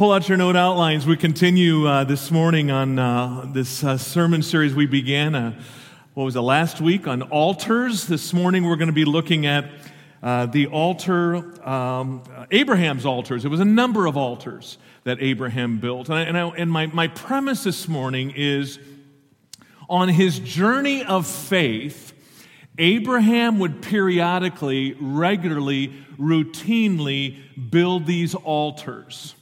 Pull out your note outlines. We continue uh, this morning on uh, this uh, sermon series we began, uh, what was it, last week on altars. This morning we're going to be looking at uh, the altar, um, Abraham's altars. It was a number of altars that Abraham built. And, I, and, I, and my, my premise this morning is on his journey of faith, Abraham would periodically, regularly, routinely build these altars.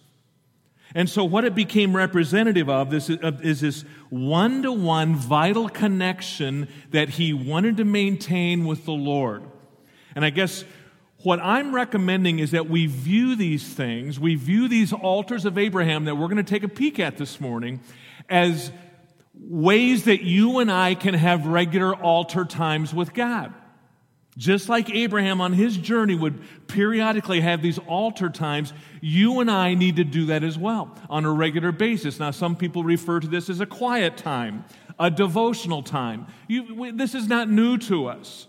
And so, what it became representative of this is this one to one vital connection that he wanted to maintain with the Lord. And I guess what I'm recommending is that we view these things, we view these altars of Abraham that we're going to take a peek at this morning, as ways that you and I can have regular altar times with God. Just like Abraham on his journey would periodically have these altar times, you and I need to do that as well on a regular basis. Now, some people refer to this as a quiet time, a devotional time. You, this is not new to us.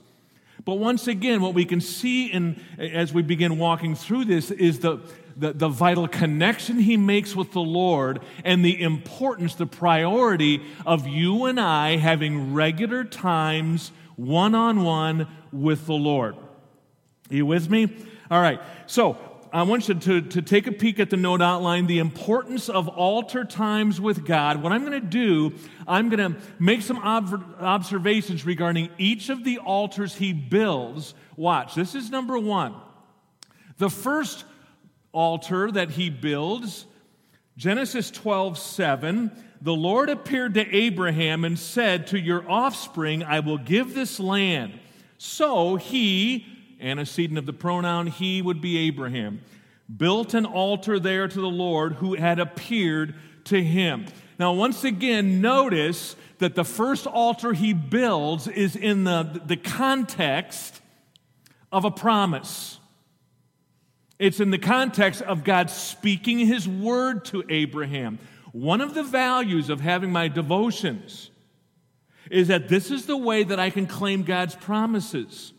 But once again, what we can see in, as we begin walking through this is the, the, the vital connection he makes with the Lord and the importance, the priority of you and I having regular times one on one with the Lord. Are you with me? All right. So I want you to, to take a peek at the note outline, the importance of altar times with God. What I'm going to do, I'm going to make some ob- observations regarding each of the altars he builds. Watch, this is number one. The first altar that he builds, Genesis 12 7, the Lord appeared to Abraham and said, To your offspring I will give this land. So he, antecedent of the pronoun he would be Abraham, built an altar there to the Lord who had appeared to him. Now, once again, notice that the first altar he builds is in the, the context of a promise. It's in the context of God speaking his word to Abraham. One of the values of having my devotions is that this is the way that I can claim God's promises.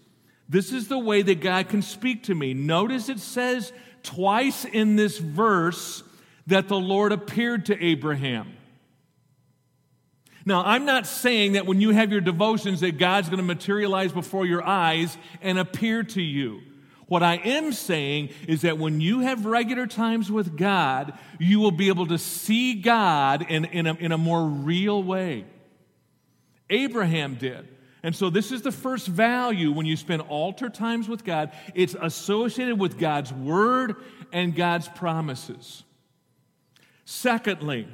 This is the way that God can speak to me. Notice it says twice in this verse that the Lord appeared to Abraham. Now, I'm not saying that when you have your devotions that God's going to materialize before your eyes and appear to you. What I am saying is that when you have regular times with God, you will be able to see God in, in, a, in a more real way. Abraham did. And so, this is the first value when you spend altar times with God. It's associated with God's word and God's promises. Secondly,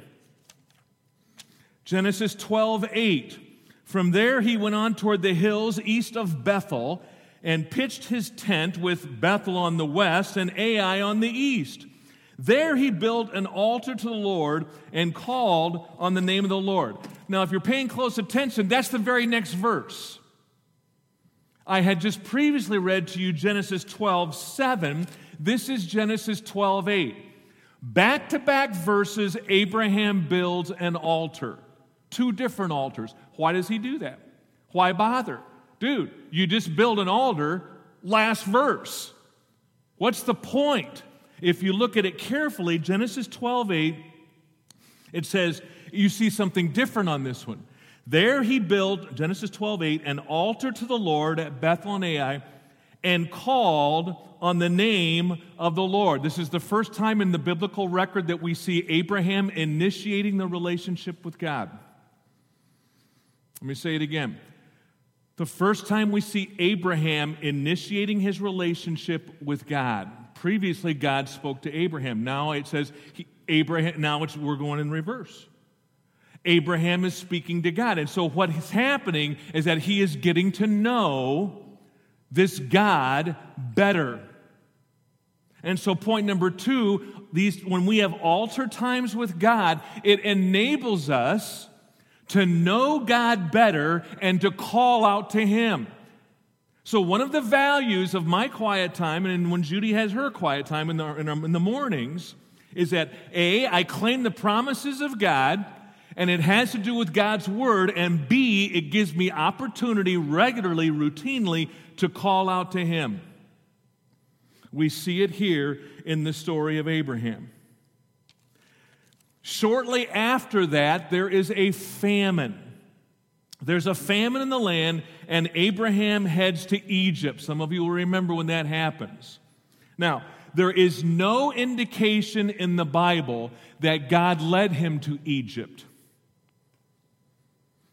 Genesis 12 8. From there, he went on toward the hills east of Bethel and pitched his tent with Bethel on the west and Ai on the east. There he built an altar to the Lord and called on the name of the Lord. Now, if you're paying close attention, that's the very next verse. I had just previously read to you Genesis 12, 7. This is Genesis 12, 8. Back to back verses, Abraham builds an altar. Two different altars. Why does he do that? Why bother? Dude, you just build an altar, last verse. What's the point? If you look at it carefully, Genesis 12 8, it says, you see something different on this one. There he built, Genesis 12 8, an altar to the Lord at Bethel and Ai and called on the name of the Lord. This is the first time in the biblical record that we see Abraham initiating the relationship with God. Let me say it again. The first time we see Abraham initiating his relationship with God. Previously, God spoke to Abraham. Now it says he, Abraham. Now we're going in reverse. Abraham is speaking to God, and so what is happening is that he is getting to know this God better. And so, point number two: these when we have altar times with God, it enables us to know God better and to call out to Him. So, one of the values of my quiet time, and when Judy has her quiet time in the, in the mornings, is that A, I claim the promises of God, and it has to do with God's Word, and B, it gives me opportunity regularly, routinely, to call out to Him. We see it here in the story of Abraham. Shortly after that, there is a famine. There's a famine in the land, and Abraham heads to Egypt. Some of you will remember when that happens. Now, there is no indication in the Bible that God led him to Egypt.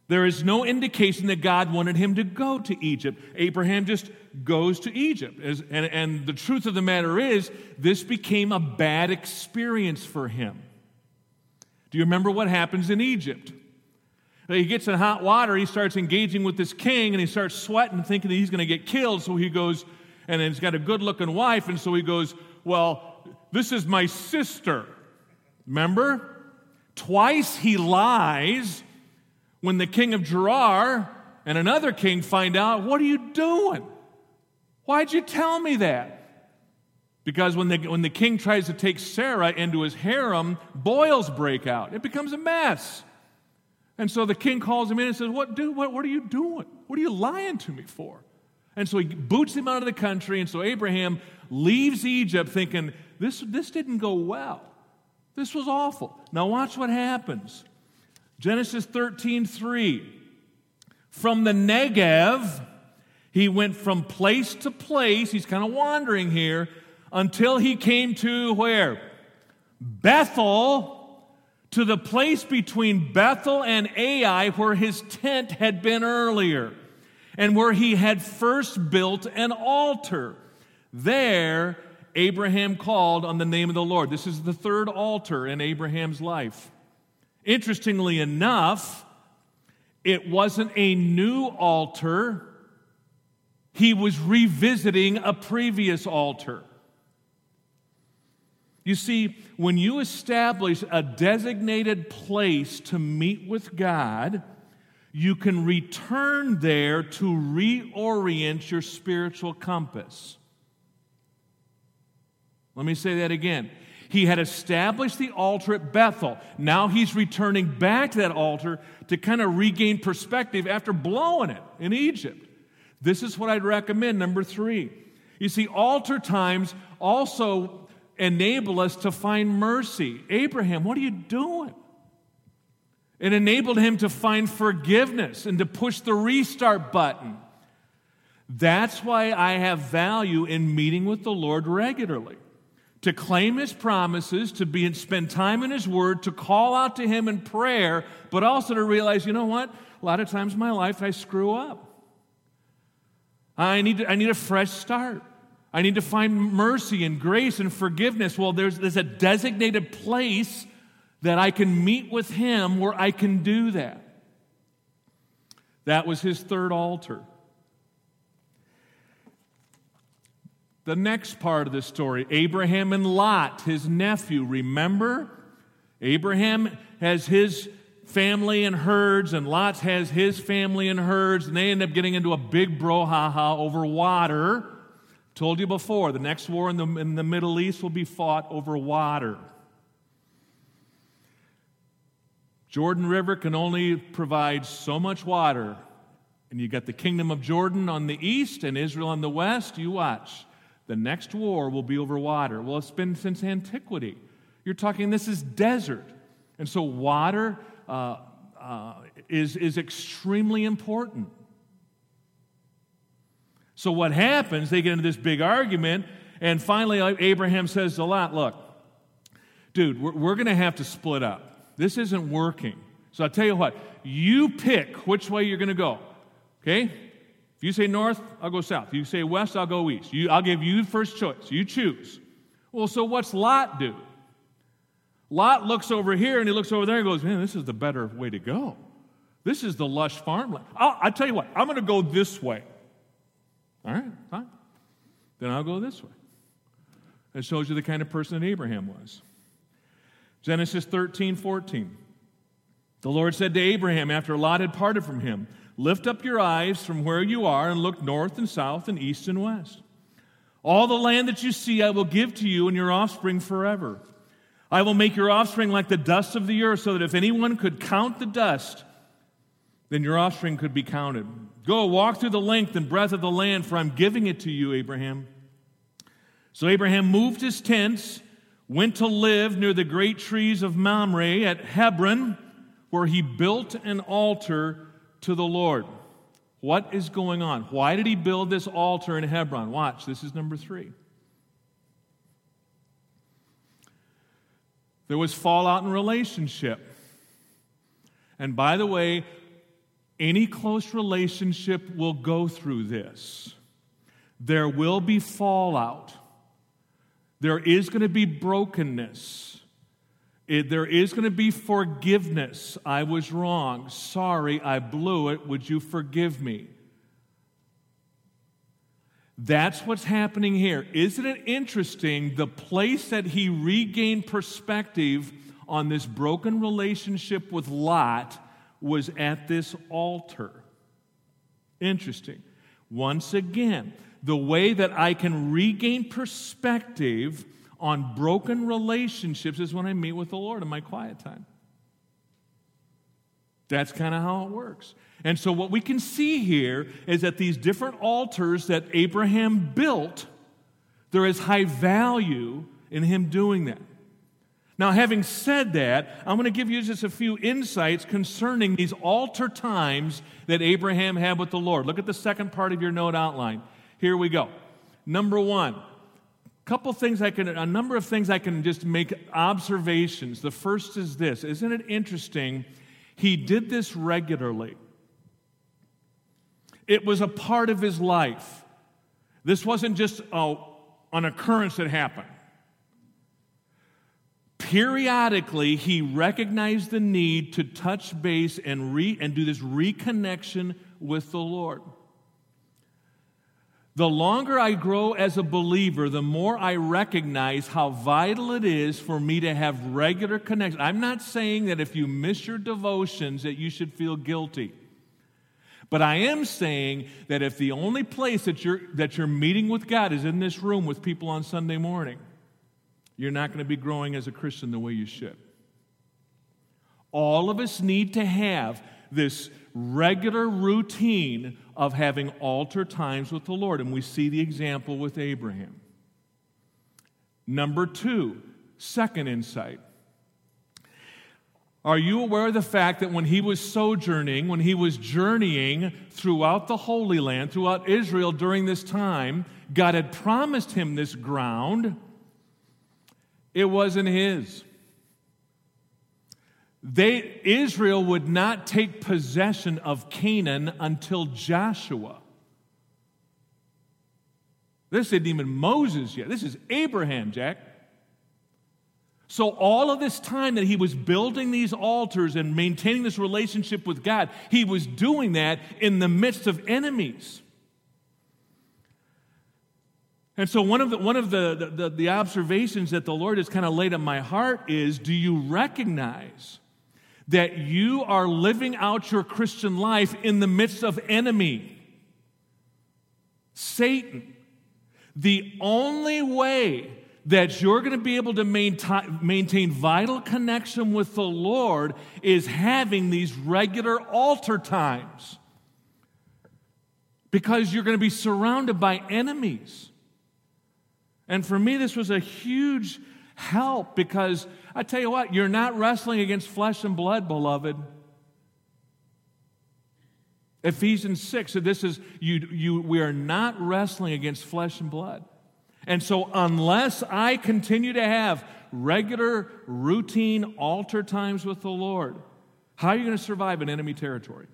There is no indication that God wanted him to go to Egypt. Abraham just goes to Egypt. And, the truth of the matter is, this became a bad experience for him. Do you remember what happens in Egypt? He gets in hot water, he starts engaging with this king, and he starts sweating, thinking that he's going to get killed. So he goes, and he's got a good looking wife, and so he goes, Well, this is my sister. Remember? Twice he lies when the king of Gerar and another king find out, What are you doing? Why'd you tell me that? Because when the, when the king tries to take Sarah into his harem, boils break out. It becomes a mess. And so the king calls him in and says, What, dude, what, what are you doing? What are you lying to me for? And so he boots him out of the country. And so Abraham leaves Egypt thinking, This, this didn't go well. This was awful. Now, watch what happens. Genesis 13 3. From the Negev, he went from place to place. He's kind of wandering here until he came to where? Bethel to the place between Bethel and Ai where his tent had been earlier and where he had first built an altar. There, Abraham called on the name of the Lord. This is the third altar in Abraham's life. Interestingly enough, it wasn't a new altar, he was revisiting a previous altar. You see, when you establish a designated place to meet with God, you can return there to reorient your spiritual compass. Let me say that again. He had established the altar at Bethel. Now he's returning back to that altar to kind of regain perspective after blowing it in Egypt. This is what I'd recommend. Number three. You see, altar times also enable us to find mercy. Abraham, what are you doing? It enabled him to find forgiveness and to push the restart button. That's why I have value in meeting with the Lord regularly. To claim his promises, to be and spend time in his word, to call out to him in prayer, but also to realize, you know what? A lot of times in my life I screw up. I need, I need a fresh start. I need to find mercy and grace and forgiveness. Well, there's, there's a designated place that I can meet with Him where I can do that. That was his third altar. The next part of the story Abraham and Lot, his nephew, remember? Abraham has his family and herds, and Lot has his family and herds, and they end up getting into a big brouhaha over water. Told you before, the next war in the, in the Middle East will be fought over water. Jordan River can only provide so much water. And you got the kingdom of Jordan on the east and Israel on the west. You watch. The next war will be over water. Well, it's been since antiquity. You're talking, this is desert. And so, water uh, uh, is, is extremely important. So what happens, they get into this big argument, and finally uh, Abraham says to Lot, Look, dude, we're, we're going to have to split up. This isn't working. So I'll tell you what, you pick which way you're going to go. Okay? If you say north, I'll go south. If you say west, I'll go east. You, I'll give you first choice. You choose. Well, so what's Lot do? Lot looks over here and he looks over there and goes, Man, this is the better way to go. This is the lush farmland. I'll, I'll tell you what, I'm going to go this way. All right, fine. Then I'll go this way. It shows you the kind of person that Abraham was. Genesis 13, 14. The Lord said to Abraham after Lot had parted from him, Lift up your eyes from where you are and look north and south and east and west. All the land that you see I will give to you and your offspring forever. I will make your offspring like the dust of the earth, so that if anyone could count the dust, then your offspring could be counted. Go, walk through the length and breadth of the land, for I'm giving it to you, Abraham. So Abraham moved his tents went to live near the great trees of Mamre at Hebron, where he built an altar to the Lord. What is going on? Why did he build this altar in Hebron? Watch, this is number three. There was fallout in relationship. And by the way, any close relationship will go through this. There will be fallout. There is going to be brokenness. It, there is going to be forgiveness. I was wrong. Sorry, I blew it. Would you forgive me? That's what's happening here. Isn't it interesting? The place that he regained perspective on this broken relationship with Lot was at this altar. Interesting. Once again, the way that I can regain perspective on broken relationships is when I meet with the Lord in my quiet time. That's kind of how it works. And so, what we can see here is that these different altars that Abraham built, there is high value in him doing that. Now, having said that, I'm going to give you just a few insights concerning these altar times that Abraham had with the Lord. Look at the second part of your note outline. Here we go. Number one, a couple things I can, a number of things I can just make observations. The first is this Isn't it interesting? He did this regularly. It was a part of his life. This wasn't just a, an occurrence that happened. Periodically, he recognized the need to touch base and, re, and do this reconnection with the Lord. The longer I grow as a believer, the more I recognize how vital it is for me to have regular connection. I'm not saying that if you miss your devotions that you should feel guilty. But I am saying that if the only place that you're, that you're meeting with God is in this room with people on Sunday morning, you're not going to be growing as a Christian the way you should. All of us need to have this regular routine of having altar times with the Lord, and we see the example with Abraham. Number two, second insight. Are you aware of the fact that when he was sojourning, when he was journeying throughout the Holy Land, throughout Israel during this time, God had promised him this ground? It wasn't his. They, Israel would not take possession of Canaan until Joshua. This isn't even Moses yet. This is Abraham, Jack. So, all of this time that he was building these altars and maintaining this relationship with God, he was doing that in the midst of enemies. And so, one of the, one of the, the, the observations that the Lord has kind of laid on my heart is do you recognize that you are living out your Christian life in the midst of enemy? Satan. The only way that you're going to be able to maintain, maintain vital connection with the Lord is having these regular altar times. Because you're going to be surrounded by enemies. And for me, this was a huge help because I tell you what, you're not wrestling against flesh and blood, beloved. Ephesians 6 so this is you, you we are not wrestling against flesh and blood. And so unless I continue to have regular routine altar times with the Lord, how are you going to survive in enemy territory?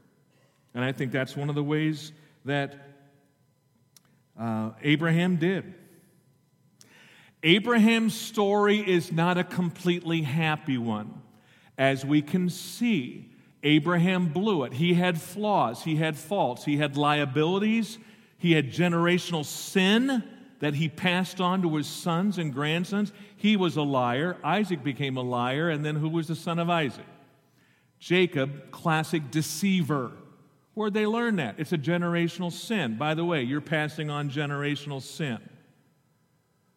And I think that's one of the ways that uh, Abraham did. Abraham's story is not a completely happy one. As we can see, Abraham blew it. He had flaws, he had faults, he had liabilities, he had generational sin that he passed on to his sons and grandsons. He was a liar. Isaac became a liar. And then who was the son of Isaac? Jacob, classic deceiver. Where'd they learn that? It's a generational sin. By the way, you're passing on generational sin.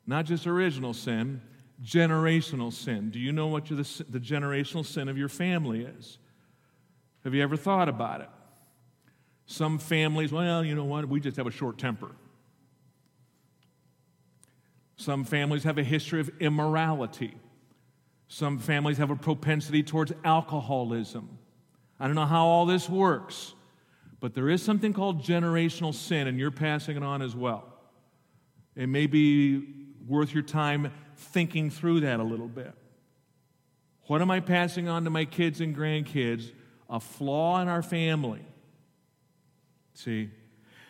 Not just original sin, generational sin. Do you know what the, the generational sin of your family is? Have you ever thought about it? Some families, well, you know what, we just have a short temper. Some families have a history of immorality. Some families have a propensity towards alcoholism. I don't know how all this works, but there is something called generational sin, and you're passing it on as well. It may be worth your time thinking through that a little bit. What am I passing on to my kids and grandkids? A flaw in our family. See?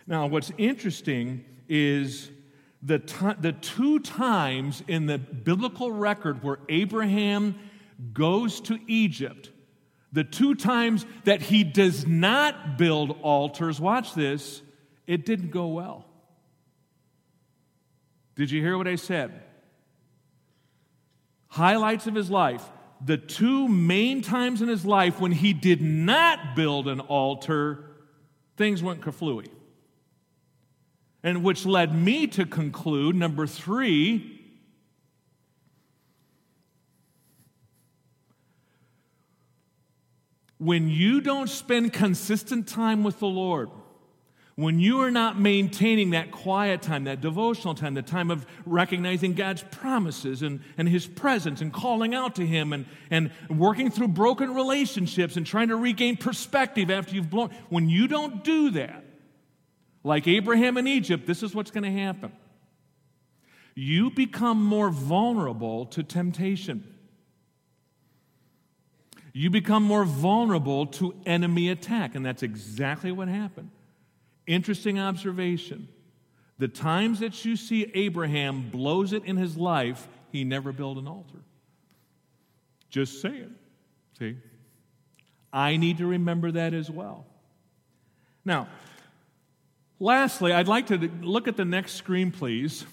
Now, what's interesting is the, t- the two times in the biblical record where Abraham goes to Egypt, the two times that he does not build altars, watch this, it didn't go well. Did you hear what I said? Highlights of his life. The two main times in his life when he did not build an altar, things went kaflooey. And which led me to conclude number three, when you don't spend consistent time with the Lord, when you are not maintaining that quiet time, that devotional time, the time of recognizing God's promises and, and His presence and calling out to Him and, and working through broken relationships and trying to regain perspective after you've blown, when you don't do that, like Abraham in Egypt, this is what's going to happen. You become more vulnerable to temptation. You become more vulnerable to enemy attack, and that's exactly what happened. Interesting observation. The times that you see Abraham blows it in his life, he never built an altar. Just saying. See? I need to remember that as well. Now, lastly, I'd like to look at the next screen, please.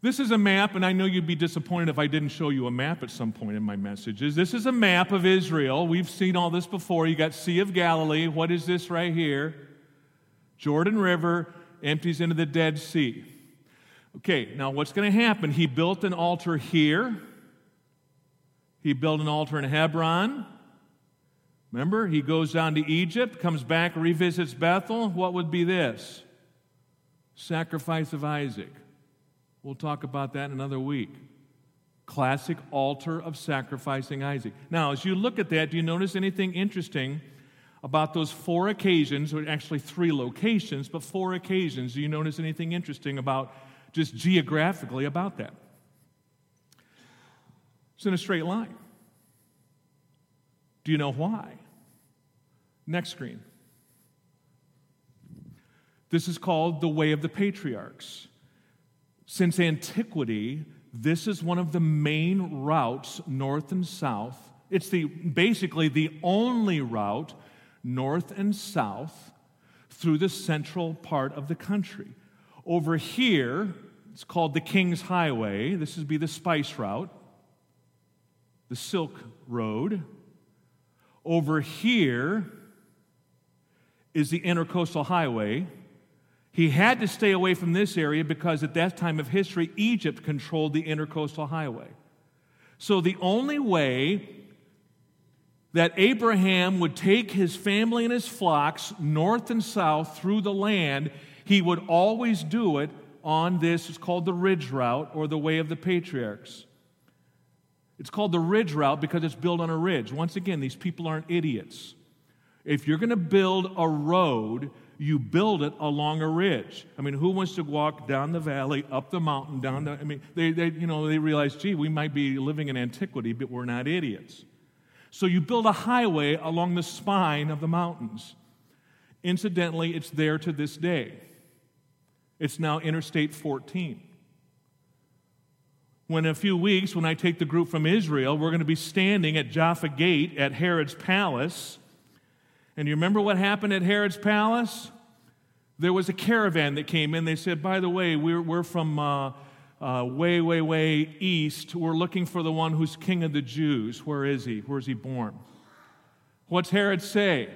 This is a map, and I know you'd be disappointed if I didn't show you a map at some point in my messages. This is a map of Israel. We've seen all this before. You got Sea of Galilee. What is this right here? Jordan River empties into the Dead Sea. Okay, now what's going to happen? He built an altar here. He built an altar in Hebron. Remember, he goes down to Egypt, comes back, revisits Bethel. What would be this? Sacrifice of Isaac. We'll talk about that in another week. Classic altar of sacrificing Isaac. Now, as you look at that, do you notice anything interesting? About those four occasions, or actually three locations, but four occasions. Do you notice anything interesting about just geographically about that? It's in a straight line. Do you know why? Next screen. This is called the way of the patriarchs. Since antiquity, this is one of the main routes north and south. It's the, basically the only route north and south through the central part of the country. Over here, it's called the King's Highway. This would be the spice route, the Silk Road. Over here is the Intercoastal Highway. He had to stay away from this area because at that time of history, Egypt controlled the Intercoastal Highway. So the only way that Abraham would take his family and his flocks north and south through the land, he would always do it on this, it's called the ridge route or the way of the patriarchs. It's called the ridge route because it's built on a ridge. Once again, these people aren't idiots. If you're going to build a road, you build it along a ridge. I mean, who wants to walk down the valley, up the mountain, down the, I mean, they, they, you know, they realize, gee, we might be living in antiquity, but we're not idiots. So you build a highway along the spine of the mountains. Incidentally, it's there to this day. It's now Interstate 14. When in a few weeks, when I take the group from Israel, we're going to be standing at Jaffa Gate at Herod's palace. And you remember what happened at Herod's palace? There was a caravan that came in. They said, by the way, we're, we're from uh, uh, way, way, way east. We're looking for the one who's king of the Jews. Where is he? Where's he born? What's Herod say?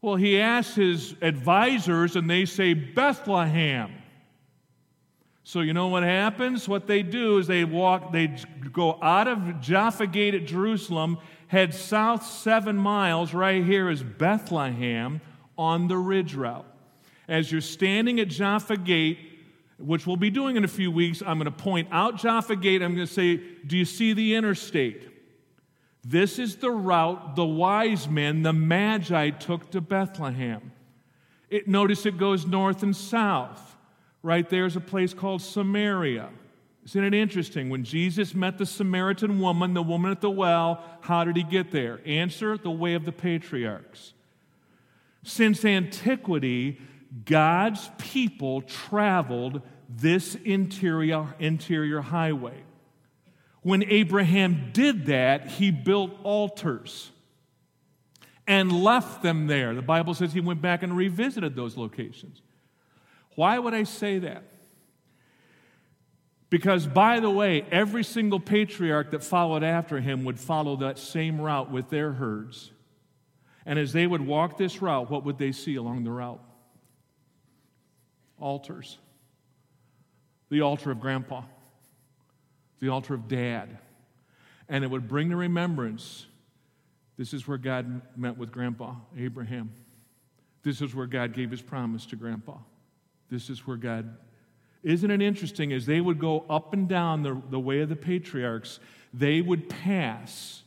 Well, he asks his advisors, and they say Bethlehem. So you know what happens? What they do is they walk, they go out of Jaffa Gate at Jerusalem, head south seven miles. Right here is Bethlehem on the ridge route. As you're standing at Jaffa Gate, which we'll be doing in a few weeks. I'm going to point out Jaffa Gate. I'm going to say, Do you see the interstate? This is the route the wise men, the Magi, took to Bethlehem. It, notice it goes north and south. Right there is a place called Samaria. Isn't it interesting? When Jesus met the Samaritan woman, the woman at the well, how did he get there? Answer the way of the patriarchs. Since antiquity, God's people traveled this interior, interior highway. When Abraham did that, he built altars and left them there. The Bible says he went back and revisited those locations. Why would I say that? Because, by the way, every single patriarch that followed after him would follow that same route with their herds. And as they would walk this route, what would they see along the route? Altars. The altar of grandpa, the altar of dad. And it would bring to remembrance this is where God met with grandpa, Abraham. This is where God gave his promise to grandpa. This is where God isn't it interesting? As they would go up and down the, the way of the patriarchs, they would pass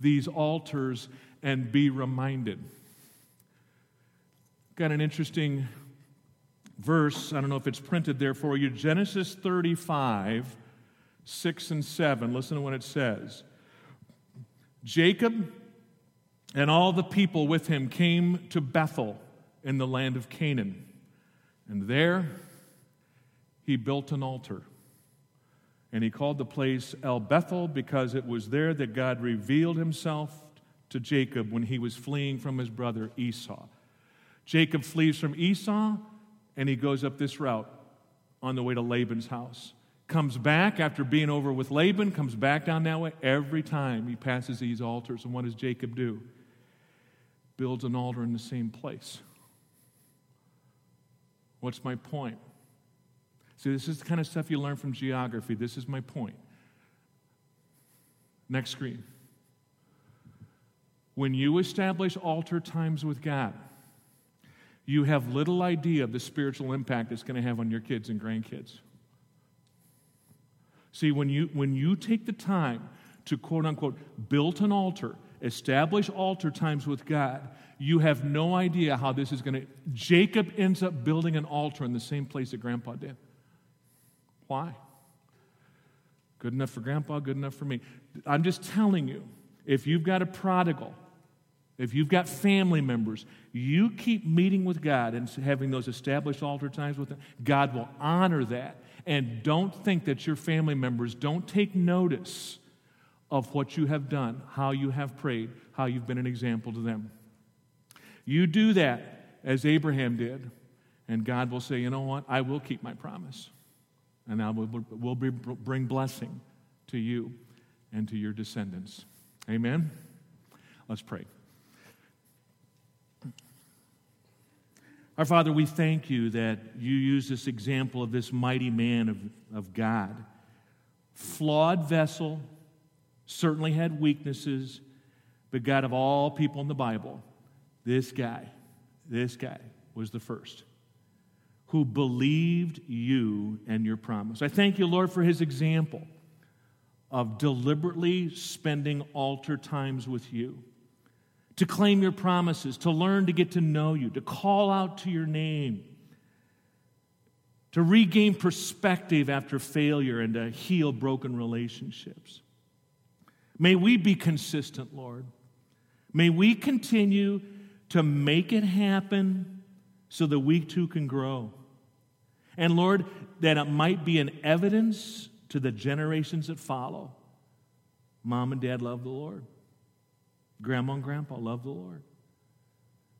these altars and be reminded. Got an interesting verse. I don't know if it's printed there for you. Genesis 35, 6 and 7. Listen to what it says. Jacob and all the people with him came to Bethel in the land of Canaan. And there he built an altar. And he called the place El Bethel because it was there that God revealed himself to Jacob when he was fleeing from his brother Esau. Jacob flees from Esau and he goes up this route on the way to Laban's house. Comes back after being over with Laban, comes back down that way. Every time he passes these altars. And what does Jacob do? Builds an altar in the same place. What's my point? See, this is the kind of stuff you learn from geography. This is my point. Next screen. When you establish altar times with God, you have little idea of the spiritual impact it's going to have on your kids and grandkids. See, when you, when you take the time to quote unquote build an altar, establish altar times with God, you have no idea how this is going to. Jacob ends up building an altar in the same place that grandpa did. Why? Good enough for grandpa, good enough for me. I'm just telling you, if you've got a prodigal, if you've got family members, you keep meeting with God and having those established altar times with Him, God will honor that. And don't think that your family members don't take notice of what you have done, how you have prayed, how you've been an example to them. You do that as Abraham did, and God will say, You know what? I will keep my promise and I will, will bring blessing to you and to your descendants. Amen? Let's pray. Our Father, we thank you that you use this example of this mighty man of, of God. Flawed vessel, certainly had weaknesses, but God of all people in the Bible, this guy, this guy was the first who believed you and your promise. I thank you, Lord, for his example of deliberately spending altar times with you, to claim your promises, to learn to get to know you, to call out to your name, to regain perspective after failure, and to heal broken relationships. May we be consistent, Lord. May we continue to make it happen so that we too can grow. And Lord, that it might be an evidence to the generations that follow. Mom and dad love the Lord. Grandma and grandpa love the Lord.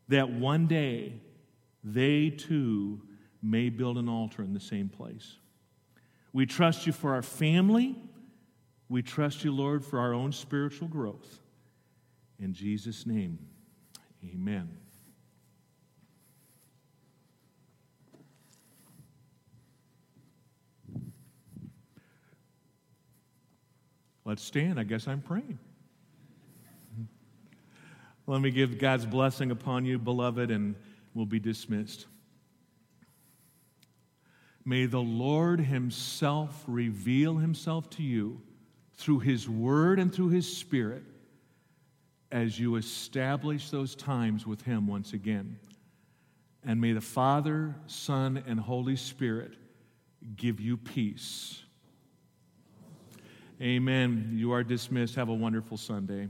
That one day they too may build an altar in the same place. We trust you for our family. We trust you, Lord, for our own spiritual growth. In Jesus' name, amen. Let's stand. I guess I'm praying. Let me give God's blessing upon you, beloved, and we'll be dismissed. May the Lord Himself reveal Himself to you through His Word and through His Spirit as you establish those times with Him once again. And may the Father, Son, and Holy Spirit give you peace. Amen. You are dismissed. Have a wonderful Sunday.